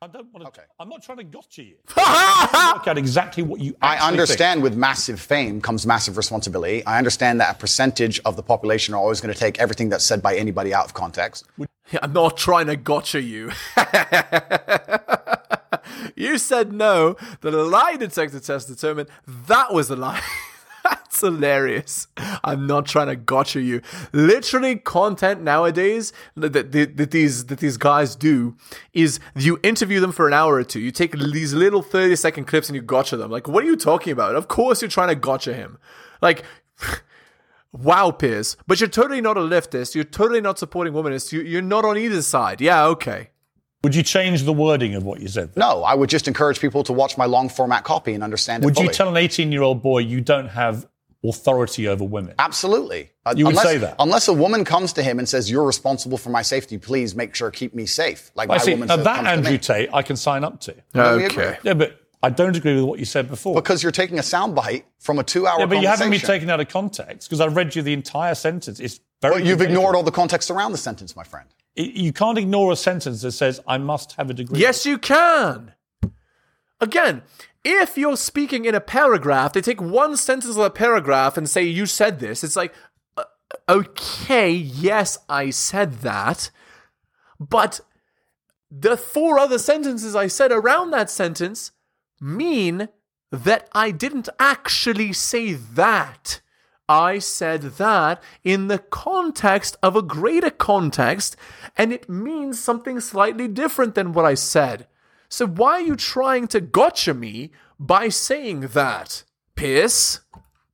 I don't want to. Okay. I'm not trying to gotcha you. Work out exactly what you. I actually understand with massive fame comes massive responsibility. I understand that a percentage of the population are always going to take everything that's said by anybody out of context. I'm not trying to gotcha you. you said no. The lie detector test determined that was a lie. That's hilarious. I'm not trying to gotcha you. Literally, content nowadays that, that, that these that these guys do is you interview them for an hour or two. You take these little 30 second clips and you gotcha them. Like, what are you talking about? Of course, you're trying to gotcha him. Like. Wow, Piers. But you're totally not a leftist. You're totally not supporting womanists. You, you're not on either side. Yeah, okay. Would you change the wording of what you said? There? No, I would just encourage people to watch my long format copy and understand it Would you tell an 18 year old boy you don't have authority over women? Absolutely. Uh, You would unless, say that? Unless a woman comes to him and says, You're responsible for my safety, please make sure keep me safe. Like I my see. woman Now says, that comes to Andrew. Tate, I can sign up to. we. Okay. Yeah, but I don't agree with what you said before. Because you're taking a soundbite from a two hour yeah, but you haven't been taken out of context because I read you the entire sentence. It's very. But you've ignored all the context around the sentence, my friend. You can't ignore a sentence that says I must have a degree. Yes, you can. Again, if you're speaking in a paragraph, they take one sentence of a paragraph and say, You said this. It's like, uh, okay, yes, I said that. But the four other sentences I said around that sentence mean that I didn't actually say that. I said that in the context of a greater context, and it means something slightly different than what I said. So why are you trying to gotcha me by saying that? Piers?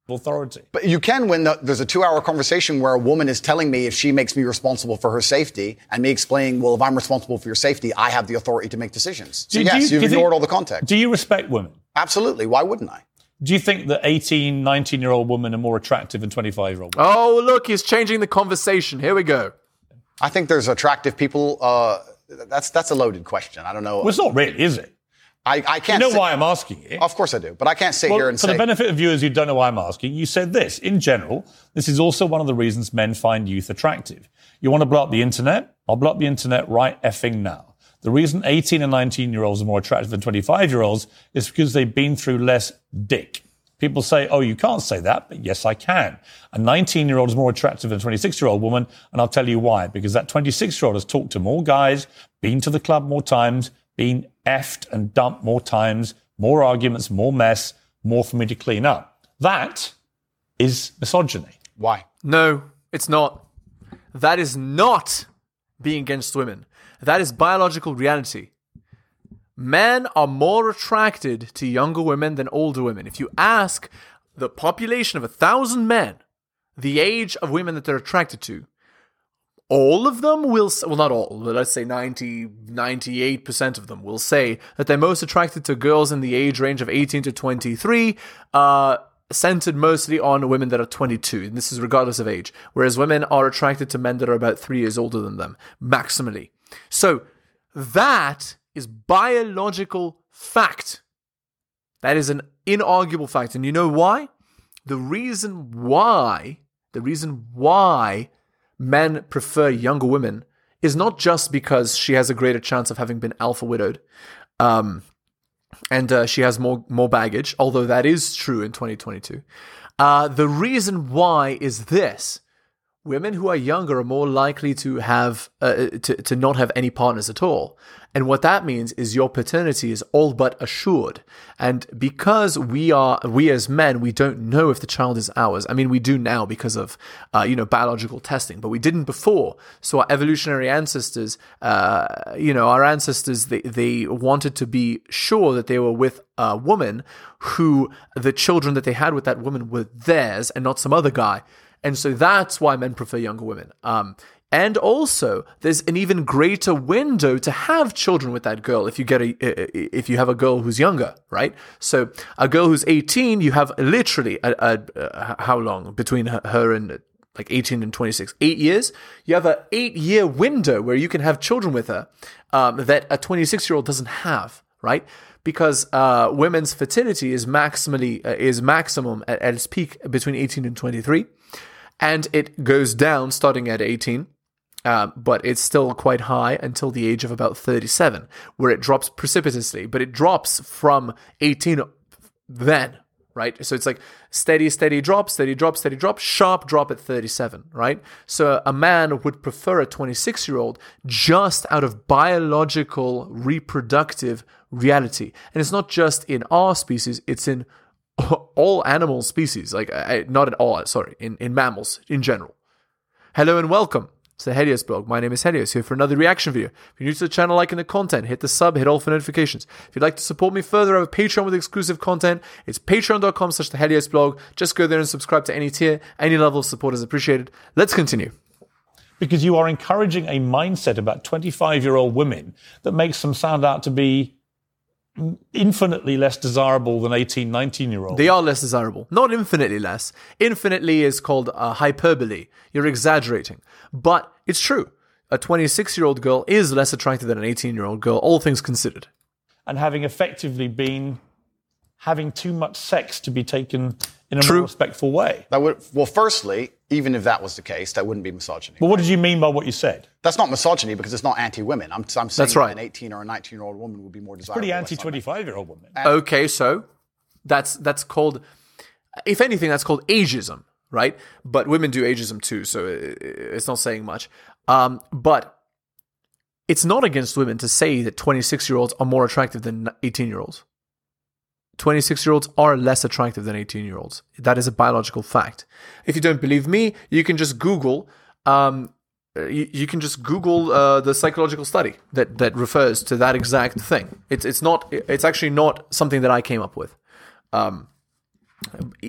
authority. But you can when the, there's a two hour conversation where a woman is telling me if she makes me responsible for her safety and me explaining, well, if I'm responsible for your safety, I have the authority to make decisions. So Do- do yes, you- you've do you ignored all the context. Do you respect women? Absolutely. Why wouldn't I? Do you think that 18, 19 year old women are more attractive than 25 year old women? Oh, look, he's changing the conversation. Here we go. I think there's attractive people. Uh, that's that's a loaded question. I don't know. Well, it's not really, is it? I, I can't. You know sit- why I'm asking it. Of course I do, but I can't sit Well, here and for say. For the benefit of viewers who don't know why I'm asking, you said this. In general, this is also one of the reasons men find youth attractive. You want to blow up the internet? I'll blow up the internet right effing now. The reason 18 and 19 year olds are more attractive than 25 year olds is because they've been through less dick. People say, oh, you can't say that, but yes, I can. A 19 year old is more attractive than a 26 year old woman, and I'll tell you why. Because that 26 year old has talked to more guys, been to the club more times, been effed and dumped more times, more arguments, more mess, more for me to clean up. That is misogyny. why? No, it's not. That is not being against women. That is biological reality. Men are more attracted to younger women than older women. If you ask the population of a thousand men the age of women that they're attracted to, all of them will well not all but let's say 90 98% of them will say that they're most attracted to girls in the age range of 18 to 23 uh centered mostly on women that are 22 and this is regardless of age whereas women are attracted to men that are about 3 years older than them maximally so that is biological fact. That is an inarguable fact. And you know why? The reason why the reason why men prefer younger women is not just because she has a greater chance of having been alpha widowed um, and uh, she has more more baggage although that is true in 2022 uh, the reason why is this women who are younger are more likely to have uh, to, to not have any partners at all. And what that means is your paternity is all but assured. And because we are we as men we don't know if the child is ours. I mean we do now because of uh, you know biological testing but we didn't before. So our evolutionary ancestors uh, you know our ancestors they, they wanted to be sure that they were with a woman who the children that they had with that woman were theirs and not some other guy and so that's why men prefer younger women. Um, and also, there's an even greater window to have children with that girl if you get a if you have a girl who's younger, right? So a girl who's 18, you have literally a, a, a how long between her, and like 18 and 26 eight years you have an eight year window where you can have children with her um, that a 26 year old doesn't have right because uh, women's fertility is maximally uh, is maximum at, at its peak between 18 and 23 and it goes down starting at 18 Um, but it's still quite high until the age of about 37, where it drops precipitously. But it drops from 18 then, right? So it's like steady, steady drop, steady drop, steady drop, sharp drop at 37, right? So a man would prefer a 26 year old just out of biological reproductive reality. And it's not just in our species, it's in all animal species, like uh, not at all, sorry, in, in mammals in general. Hello and welcome. It's the Helios blog. My name is Helios, here for another reaction video. If you're new to the channel, liking the content, hit the sub, hit all for notifications. If you'd like to support me further, I have a Patreon with exclusive content. It's patreon.com slash the Helios blog. Just go there and subscribe to any tier. Any level of support is appreciated. Let's continue. Because you are encouraging a mindset about 25 year old women that makes them sound out to be infinitely less desirable than 18, 19 year olds. They are less desirable. Not infinitely less. Infinitely is called uh, hyperbole. You're exaggerating. But it's true. A 26 year old girl is less attractive than an 18 year old girl, all things considered. and having effectively been having too much sex to be taken in a True. more respectful way. That would, well, firstly, even if that was the case, that wouldn't be misogyny. But what did you mean by what you said? That's not misogyny because it's not anti-women. I'm, I'm saying That's that right. an 18 or a 19 year old woman would be more desirable. Pretty anti-25-year-old woman. Okay, so that's that's called, if anything, that's called ageism, right? But women do ageism too, so i- i- it's not saying much. Um, but it's not against women to say that 26 year olds are more attractive than 18 year olds. 26 year olds are less attractive than 18 year olds. That is a biological fact. If you don't believe me, you can just Google. Um, you, can just Google uh, the psychological study that, that refers to that exact thing. It's it's not. It's actually not something that I came up with. Um,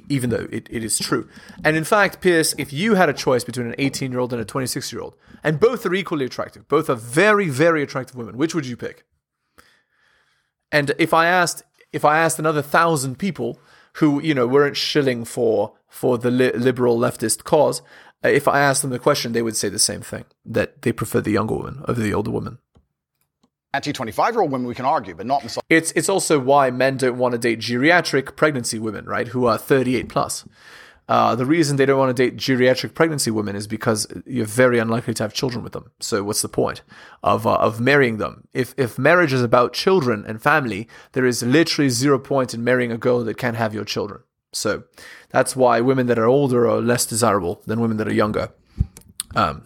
even though it, it is true. And in fact, Piers, if you had a choice between an 18 year old and a 26 year old, and both are equally attractive, both are very, very attractive women, which would you pick? And if I asked, if I asked another thousand people who you know weren't shilling for for the li- liberal leftist cause, uh, if I asked them the question, they would say the same thing that they prefer the younger woman over the older woman. Anti-25 year old women, we can argue, but not misogyny. It's it's also why men don't want to date geriatric pregnancy women, right? Who are 38 plus. Uh, the reason they don't want to date geriatric pregnancy women is because you're very unlikely to have children with them. So what's the point of uh, of marrying them? If if marriage is about children and family, there is literally zero point in marrying a girl that can't have your children. So that's why women that are older are less desirable than women that are younger. Um,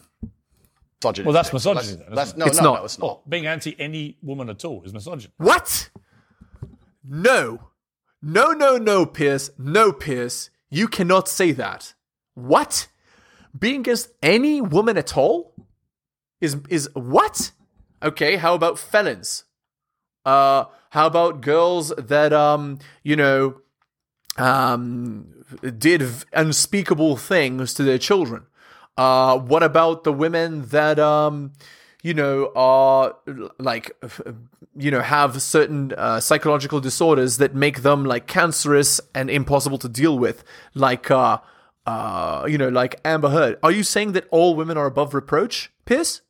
misogyny. Well, that's misogyny then, That's, isn't no, It's no, not. no, it's not. Being anti any woman at all is misogyny. What? No. No, no, no, Piers. No, Piers. You cannot say that. What? Being against any woman at all? Is is what? Okay, how about felons? Uh how about girls that um, you know, um did unspeakable things to their children? Uh what about the women that um you know, are like, you know, have certain uh, psychological disorders that make them like cancerous and impossible to deal with, like, uh, uh, you know, like Amber Heard. Are you saying that all women are above reproach, Piers?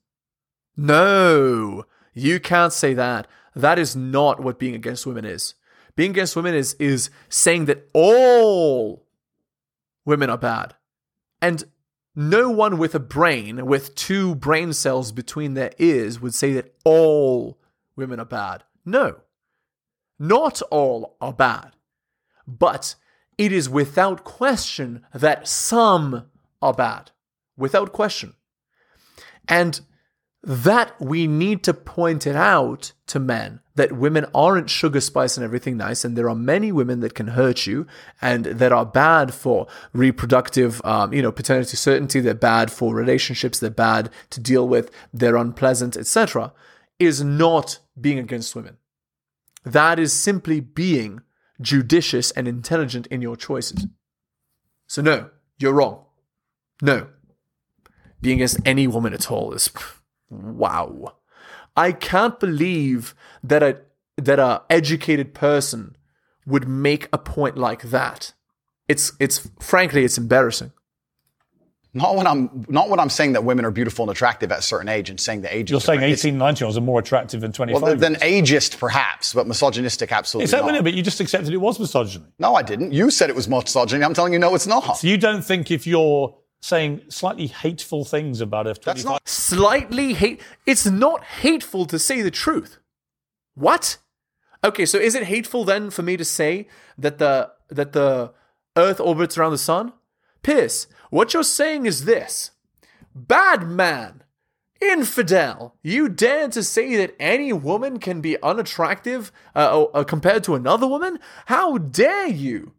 No, you can't say that. That is not what being against women is. Being against women is is saying that all women are bad. And no one with a brain, with two brain cells between their ears, would say that all women are bad. No. Not all are bad. But it is without question that some are bad. Without question. And that we need to point it out to men that women aren't sugar spice and everything nice, and there are many women that can hurt you and that are bad for reproductive, um, you know, paternity certainty. They're bad for relationships. They're bad to deal with. They're unpleasant, etc. Is not being against women. That is simply being judicious and intelligent in your choices. So no, you're wrong. No, being against any woman at all is wow. I can't believe that a that a educated person would make a point like that. It's it's frankly it's embarrassing. Not when I'm not when I'm saying that women are beautiful and attractive at a certain age and saying the age. You're saying different. 18, 19 year olds are more attractive than 25 Well, then year olds. ageist perhaps, but misogynistic absolutely Is that not. no, but you just accepted it was misogyny. No, I didn't. You said it was misogyny. I'm telling you, no, it's not. So you don't think if you're saying slightly hateful things about F25. That's not. Slightly hate. It's not hateful to say the truth. What? Okay, so is it hateful then for me to say that the that the Earth orbits around the sun? Piss. What you're saying is this: bad man, infidel. You dare to say that any woman can be unattractive uh, uh, compared to another woman? How dare you?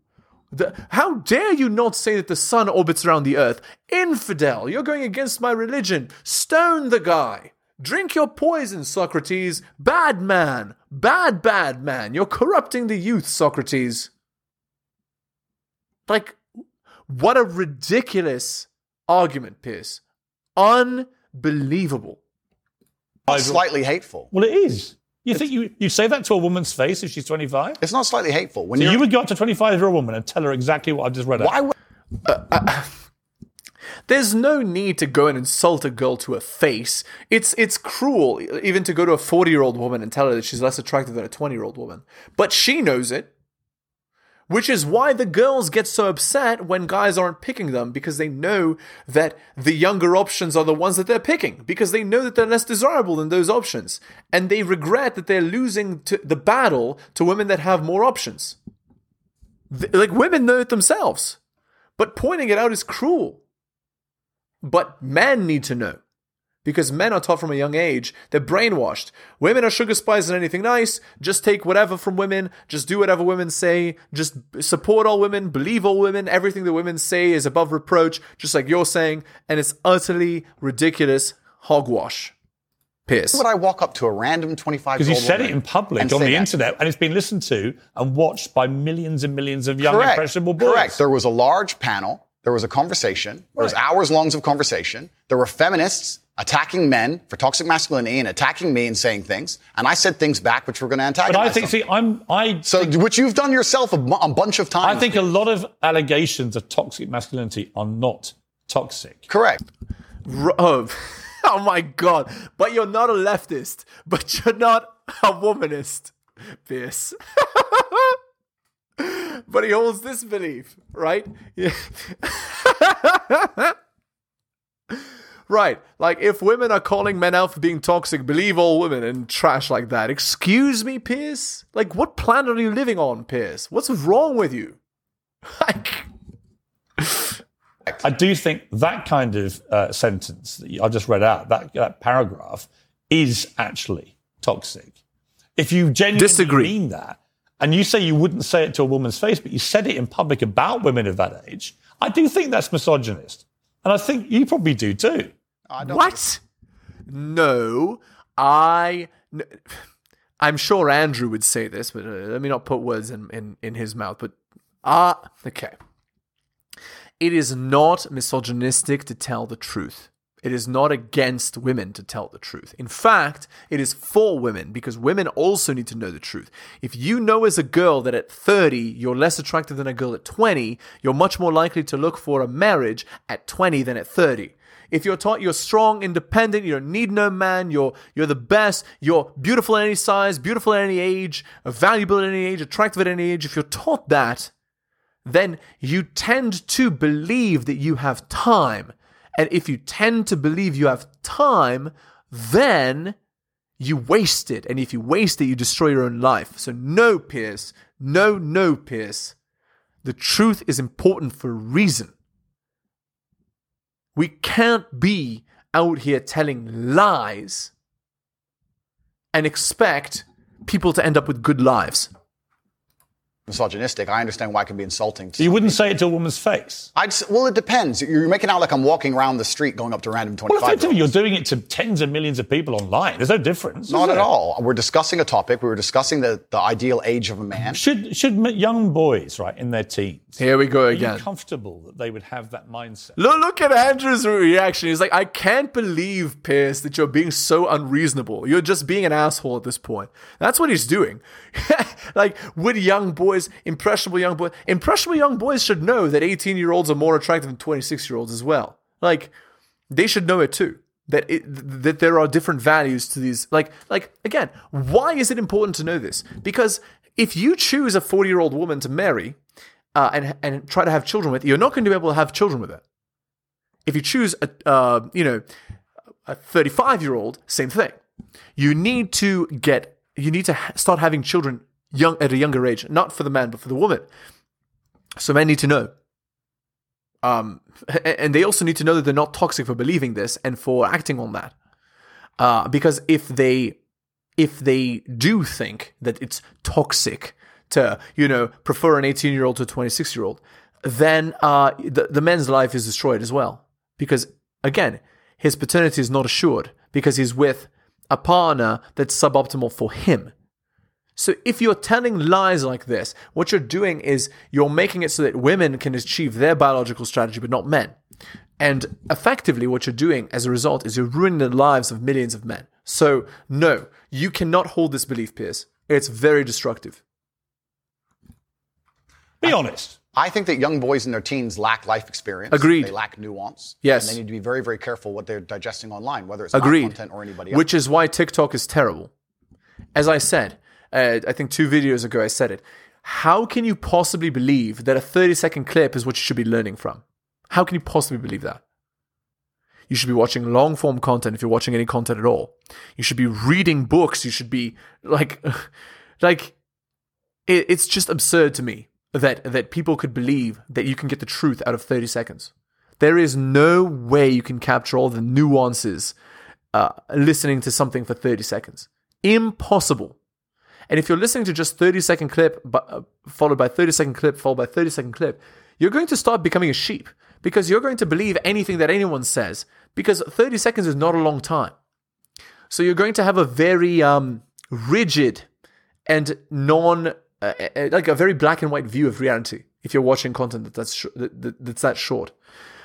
The, how dare you not say that the sun orbits around the earth? Infidel, you're going against my religion. Stone the guy. Drink your poison, Socrates. Bad man. Bad, bad man. You're corrupting the youth, Socrates. Like, what a ridiculous argument, Piers. Unbelievable. slightly hateful. Well, it is. You think you, you say that to a woman's face if she's 25? It's not slightly hateful. When So you're, would go up to 25 year old woman and tell her exactly what I've just read out. why would uh, uh, There's no need to go and insult a girl to her face. It's it's cruel even to go to a 40-year-old woman and tell her that she's less attractive than a 20-year-old woman. But she knows it. Which is why the girls get so upset when guys aren't picking them because they know that the younger options are the ones that they're picking because they know that they're less desirable than those options and they regret that they're losing the battle to women that have more options. Like women know it themselves. But pointing it out is cruel. But men need to know. Because men are taught from a young age, they're brainwashed. Women are sugar spies and anything nice. Just take whatever from women. Just do whatever women say. Just support all women. Believe all women. Everything that women say is above reproach, just like you're saying. And it's utterly ridiculous hogwash. Piers. would I walk up to a random 25 Because year you old said woman it in public on the that? internet and it's been listened to and watched by millions and millions of young, Correct. impressionable boys. Correct. There was a large panel. There was a conversation. There was Right. hours longs of conversation. There were feminists attacking men for toxic masculinity and attacking me and saying things. And I said things back which were going to antagonize But I think, them. see, I'm, I, so, which you've done yourself a, a bunch of times. I think a lot of allegations of toxic masculinity are not toxic. Correct. R- Oh, oh my god. But you're not a leftist. But you're not a womanist, Piers. but he holds this belief, right? Yeah. right. Like if women are calling men out for being toxic, believe all women and trash like that. Excuse me, Piers? Like what planet are you living on, Piers? What's wrong with you? Like I do think that kind of uh, sentence that I just read out, that, that paragraph, is actually toxic. If you genuinely Disagree. mean that, and you say you wouldn't say it to a woman's face, but you said it in public about women of that age, I do think that's misogynist. And I think you probably do too. I don't What? No, I. n- I'm sure Andrew would say this, but uh, let me not put words in, in, in his mouth. But ah, okay. It is not misogynistic to tell the truth. It is not against women to tell the truth. In fact, it is for women because women also need to know the truth. If you know as a girl that at 30 you're less attractive than a girl at 20, you're much more likely to look for a marriage at 20 than at 30. If you're taught you're strong, independent, you don't need no man, you're you're the best, you're beautiful at any size, beautiful at any age, valuable at any age, attractive at any age, if you're taught that, then you tend to believe that you have time. And if you tend to believe you have time, then you waste it. And if you waste it, you destroy your own life. So, no, Piers. No, no, Piers. The truth is important for a reason. We can't be out here telling lies and expect people to end up with good lives. Misogynistic. I understand why it can be insulting. To You wouldn't people. say it to a woman's face. I'd s well, it depends. You're making out like I'm walking around the street going up to random twenty-five. Well, 25 effectively, you're doing it to tens of millions of people online. There's no difference. Not at there? all. We're discussing a topic. We were discussing the, the ideal age of a man. Should should young boys, right, in their teens, Here we go are you again. comfortable that they would have that mindset? Look, look at Andrew's reaction. He's like, I can't believe, Piers, that you're being so unreasonable. You're just being an asshole at this point. That's what he's doing. like, with young boys, impressionable young boys, impressionable young boys should know that 18 year olds are more attractive than 26 year olds as well. Like, they should know it too. That it, that there are different values to these. Like, like again, why is it important to know this? Because if you choose a 40 year old woman to marry, uh, and and try to have children with, you're not going to be able to have children with her. If you choose a, uh, you know, a 35 year old, same thing. You need to get, you need to start having children young at a younger age, not for the man, but for the woman. So men need to know. Um, and they also need to know that they're not toxic for believing this and for acting on that. Uh, because if they if they do think that it's toxic to you know prefer an 18 year old to a 26 year old then uh, the, the man's life is destroyed as well because again his paternity is not assured because he's with a partner that's suboptimal for him so if you're telling lies like this what you're doing is you're making it so that women can achieve their biological strategy but not men and effectively, what you're doing as a result is you're ruining the lives of millions of men. So, no, you cannot hold this belief, Piers. It's very destructive. Be honest. I think that young boys in their teens lack life experience. Agreed. They lack nuance. Yes. And they need to be very, very careful what they're digesting online, whether it's Agreed. content or anybody else. Which is why TikTok is terrible. As I said, uh, I think two videos ago I said it. How can you possibly believe that a 30 second clip is what you should be learning from? How can you possibly believe that? You should be watching long form content if you're watching any content at all. You should be reading books. You should be like, like, it, it's just absurd to me that that people could believe that you can get the truth out of 30 seconds. There is no way you can capture all the nuances uh, listening to something for 30 seconds. Impossible. And if you're listening to just 30 second clip, but, uh, followed by 30 second clip, followed by 30 second clip, you're going to start becoming a sheep because you're going to believe anything that anyone says because 30 seconds is not a long time. So you're going to have a very um, rigid and non, uh, uh, like a very black and white view of reality if you're watching content that that's, sh- that, that, that's that short.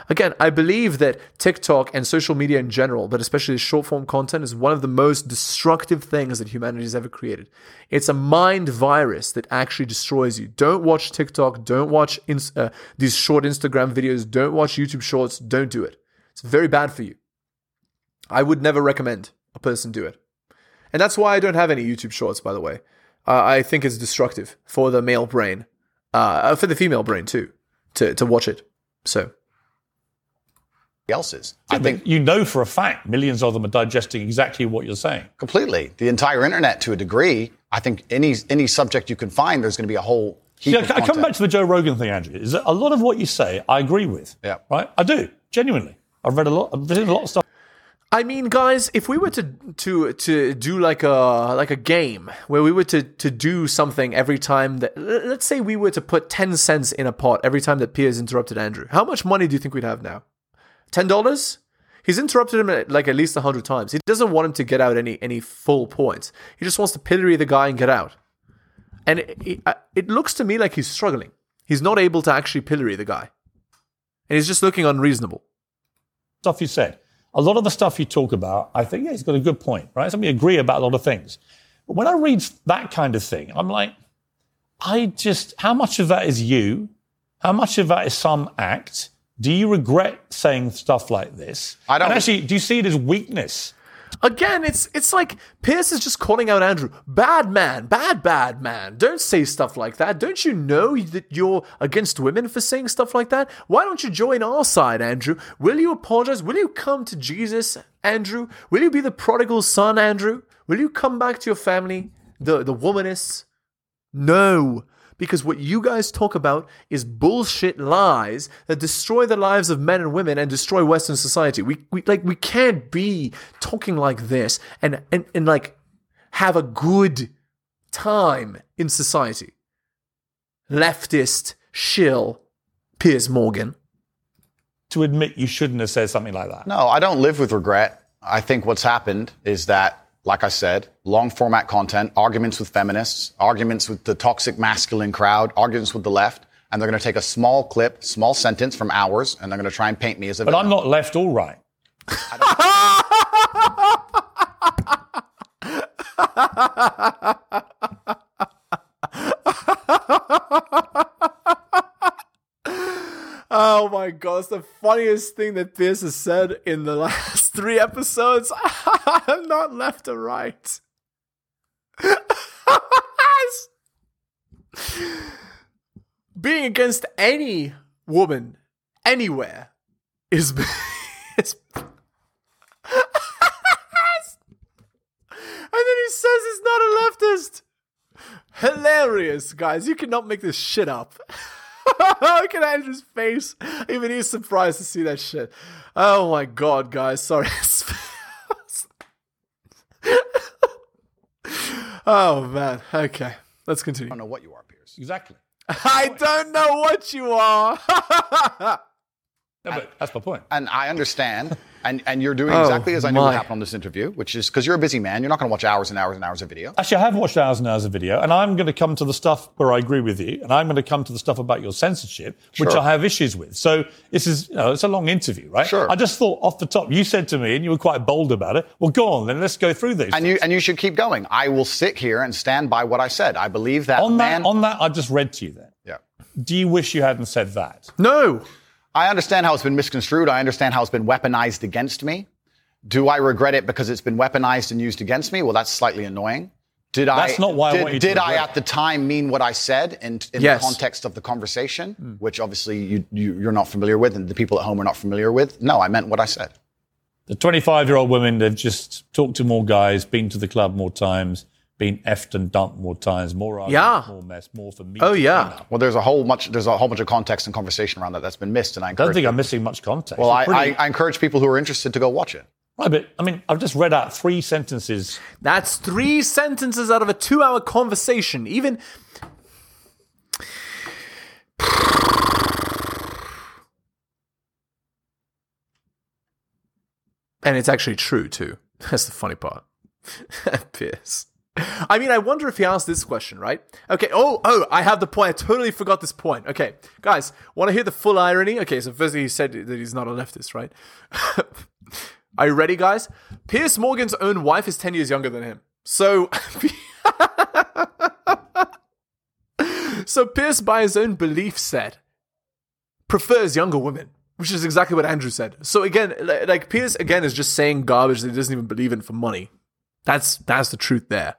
Again, I believe that TikTok and social media in general, but especially short form content, is one of the most destructive things that humanity has ever created. It's a mind virus that actually destroys you. Don't watch TikTok. Don't watch uh, these short Instagram videos. Don't watch YouTube shorts. Don't do it. It's very bad for you. I would never recommend a person do it. And that's why I don't have any YouTube shorts, by the way. Uh, I think it's destructive for the male brain, uh, for the female brain too, to, to watch it. So else's. I think you know for a fact millions of them are digesting exactly what you're saying. completely. The entire internet, to a degree, I think any any subject you can find, there's going to be a whole heap Yeah, of I come back to the Joe Rogan thing, Andrew. Is that a lot of what you say I agree with. Yeah. Right? I do, genuinely. I've read a lot I've read a lot of stuff. I mean, guys, if we were to to to do like a like a game where we were to to do something every time that let's say we were to put ten cents in a pot every time that Piers interrupted Andrew, how much money do you think we'd have now? Ten dollars? He's interrupted him at, like at least a hundred times. He doesn't want him to get out any any full points. He just wants to pillory the guy and get out. And it, it, uh, it looks to me like he's struggling. He's not able to actually pillory the guy, and he's just looking unreasonable. stuff you said. A lot of the stuff you talk about, I think, yeah, he's got a good point, right? So we agree about a lot of things. But when I read that kind of thing, I'm like, I just, how much of that is you? How much of that is some act? Do you regret saying stuff like this? I don't- And actually, do you see it as weakness? Again, it's it's like Piers is just calling out Andrew, bad man, bad bad man. Don't say stuff like that. Don't you know that you're against women for saying stuff like that? Why don't you join our side, Andrew? Will you apologize? Will you come to Jesus, Andrew? Will you be the prodigal son, Andrew? Will you come back to your family, the the womanists? No, because what you guys talk about is bullshit lies that destroy the lives of men and women and destroy Western society. We, we like we can't be talking like this and, and and like have a good time in society. Leftist shill Piers Morgan. To admit you shouldn't have said something like that. No, I don't live with regret. I think what's happened is that, like I said, long format content, arguments with feminists, arguments with the toxic masculine crowd, arguments with the left, and they're going to take a small clip, small sentence from ours, and they're going to try and paint me as a But villain. I'm not left or right. Oh my god, it's the funniest thing that Piers has said in the last three episodes. I'm not left or right. Being against any woman, anywhere, is. is and then he says he's not a leftist. Hilarious, guys. You cannot make this shit up. Look at Andrew's face. Even he's surprised to see that shit. Oh my god, guys. Sorry. oh man. Okay. Let's continue. I don't know what you are, Piers. Exactly. I don't know what you are. No, but that's my point. And I understand. And, and you're doing Oh, exactly as I knew my. would happen on this interview, which is because you're a busy man. You're not going to watch hours and hours and hours of video. Actually, I have watched hours and hours of video, and I'm going to come to the stuff where I agree with you, and I'm going to come to the stuff about your censorship, which I have issues with. So this is, you know, it's a long interview, right? Sure. I just thought off the top, you said to me, and you were quite bold about it. Well, go on, then let's go through these. And you and you should keep going. I will sit here and stand by what I said. I believe that on man. that, on that, I just read to you then. yeah. Do you wish you hadn't said that? no. I understand how it's been misconstrued. I understand how it's been weaponized against me. Do I regret it because it's been weaponized and used against me? Well, that's slightly annoying. Did I? That's not why I want you to Did I at the time mean what I said in, in Yes. the context of the conversation, hmm. which obviously you, you you're not familiar with, and the people at home are not familiar with? No, I meant what I said. The 25 year old women, they've just talked to more guys, been to the club more times, been effed and dumped more times, more arguments, Yeah. more mess, more for me. Oh, yeah. up. Well, there's a whole much there's a whole bunch of context and conversation around that that's been missed, and I I don't encourage. think I'm missing much context. well, I, pretty- I, I encourage people who are interested to go watch it. Right, but I mean, I've just read out three sentences. That's three sentences out of a two hour conversation. Even. And it's actually true, too. That's the funny part. Piers. I mean, I wonder if he asked this question, right? Okay. Oh, oh, I have the point. I totally forgot this point. Okay, guys, want to hear the full irony? Okay, so firstly, he said that he's not a leftist, right? Are you ready, guys? Piers Morgan's own wife is 10 years younger than him. So. so Piers, by his own belief set, prefers younger women, which is exactly what Andrew said. So again, like Piers again is just saying garbage that he doesn't even believe in for money. That's that's the truth there.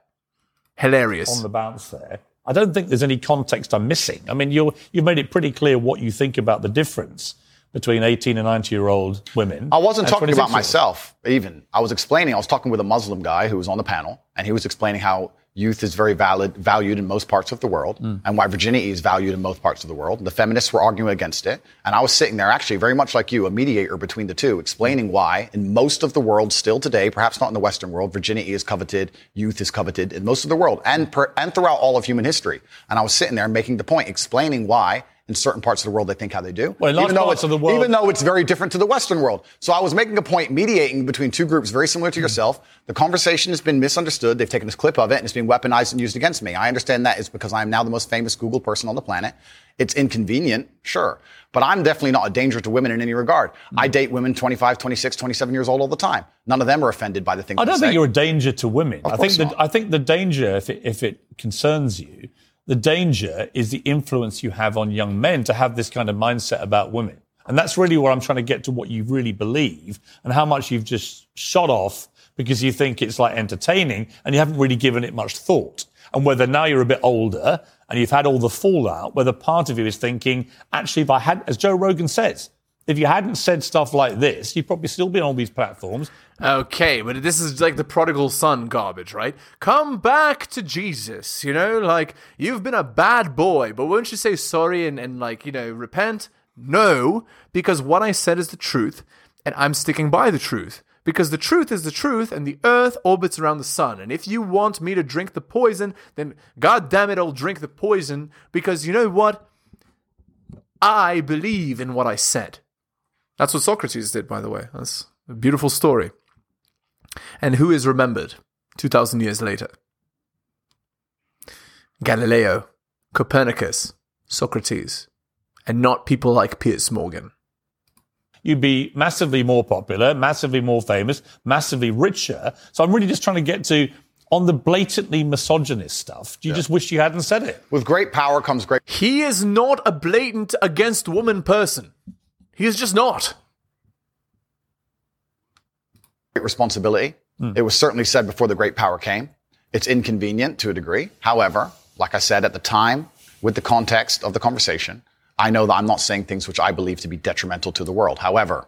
Hilarious. on the bounce there. I don't think there's any context I'm missing. I mean, you're, you've made it pretty clear what you think about the difference between 18 and 90 year old women. I wasn't talking about myself, even. I was explaining, I was talking with a Muslim guy who was on the panel, and he was explaining how youth is very valid, valued in most parts of the world, hmm. and why virginity is valued in most parts of the world. The feminists were arguing against it, and I was sitting there, actually, very much like you, a mediator between the two, explaining why, in most of the world still today, perhaps not in the Western world, virginity is coveted, youth is coveted in most of the world, and, per, and throughout all of human history. And I was sitting there making the point, explaining why. In certain parts of the world, they think how they do. Well, even though it's, of the world- even though it's very different to the Western world. So I was making a point mediating between two groups very similar to hmm. yourself. The conversation has been misunderstood. They've taken this clip of it and it's being weaponized and used against me. I understand that is because I am now the most famous Google person on the planet. It's inconvenient, sure. But I'm definitely not a danger to women in any regard. Hmm. I date women 25, 26, 27 years old all the time. None of them are offended by the things I don't say. think you're a danger to women. I think the. I think the danger, if it, if it concerns you, the danger is the influence you have on young men to have this kind of mindset about women. And that's really where I'm trying to get to what you really believe and how much you've just shot off because you think it's like entertaining and you haven't really given it much thought. And whether now you're a bit older and you've had all the fallout, whether part of you is thinking, actually, if I had, as Joe Rogan says, if you hadn't said stuff like this, you'd probably still be on all these platforms. Okay, but this is like the prodigal son garbage, right? Come back to Jesus, you know? Like, you've been a bad boy, but won't you say sorry and, and like, you know, repent? No, because what I said is the truth, and I'm sticking by the truth. Because the truth is the truth, and the earth orbits around the sun. And if you want me to drink the poison, then god damn it, I'll drink the poison, because you know what? I believe in what I said. That's what Socrates did, by the way. That's a beautiful story. And who is remembered 2,000 years later? Galileo, Copernicus, Socrates, and not people like Piers Morgan. you'd be massively more popular, massively more famous, massively richer. So I'm really just trying to get to on the blatantly misogynist stuff. Do you just wish you hadn't said it? With great power comes great He is not a blatant against woman person. He is just not. Great responsibility. Hmm. It was certainly said before the great power came. It's inconvenient to a degree. However, like I said at the time, with the context of the conversation, I know that I'm not saying things which I believe to be detrimental to the world. However,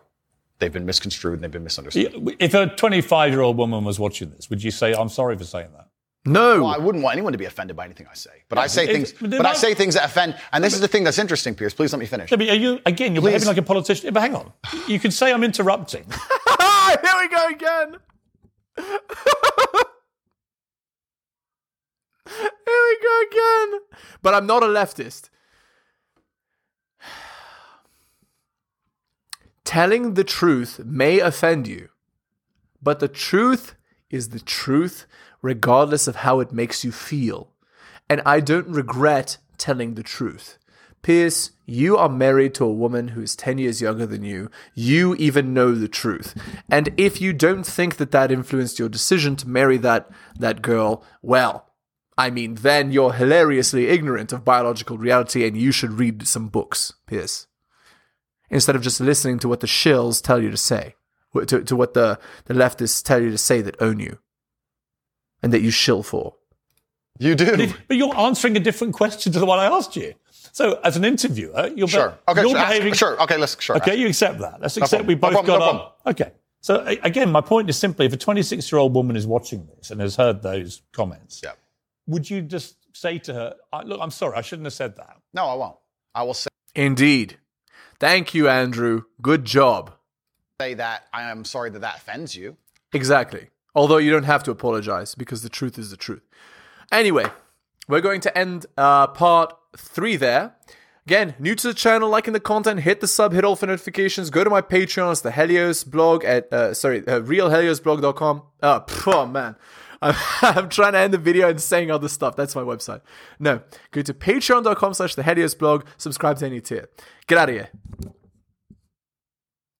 they've been misconstrued and they've been misunderstood. If a 25 year old woman was watching this, would you say, I'm sorry for saying that? No. Well, I wouldn't want anyone to be offended by anything I say, but I say it- things. but But I say things that offend, and this is the thing that's interesting, Piers. Please let me finish. Yeah, but are you, again, you're Please. behaving like a politician. But hang on. You can say I'm interrupting. Here we go again. Here we go again. But I'm not a leftist. Telling the truth may offend you, but the truth is the truth regardless of how it makes you feel. And I don't regret telling the truth. Piers, you are married to a woman who is 10 years younger than you. You even know the truth. And if you don't think that that influenced your decision to marry that, that girl, well, I mean, then you're hilariously ignorant of biological reality and you should read some books, Piers. Instead of just listening to what the shills tell you to say, to, to what the, the leftists tell you to say that own you and that you shill for. You do. But you're answering a different question to the one I asked you. So, as an interviewer, you're, be- Sure. Okay. you're Sure. ask- behaving. sure. Okay. Let's. Sure. Okay, ask. you accept that. Let's accept problem. we No both problem, got no on. problem. Okay. So, again, my point is simply if a 26 year old woman is watching this and has heard those comments, Yeah. would you just say to her, Look, I'm sorry, I shouldn't have said that? No, I won't. I will say Indeed. Thank you, Andrew. Good job. Say that I am sorry that that offends you. Exactly. Although you don't have to apologize because the truth is the truth. Anyway, we're going to end uh, part three there. Again, new to the channel, liking the content, hit the sub, hit all for notifications. Go to my Patreon. It's the Helios blog at, uh, sorry, uh, realheliosblog.com. Uh, oh, man. I'm, I'm trying to end the video and saying other stuff. That's my website. No, go to patreon.com slash the Helios blog. Subscribe to any tier. Get out of here.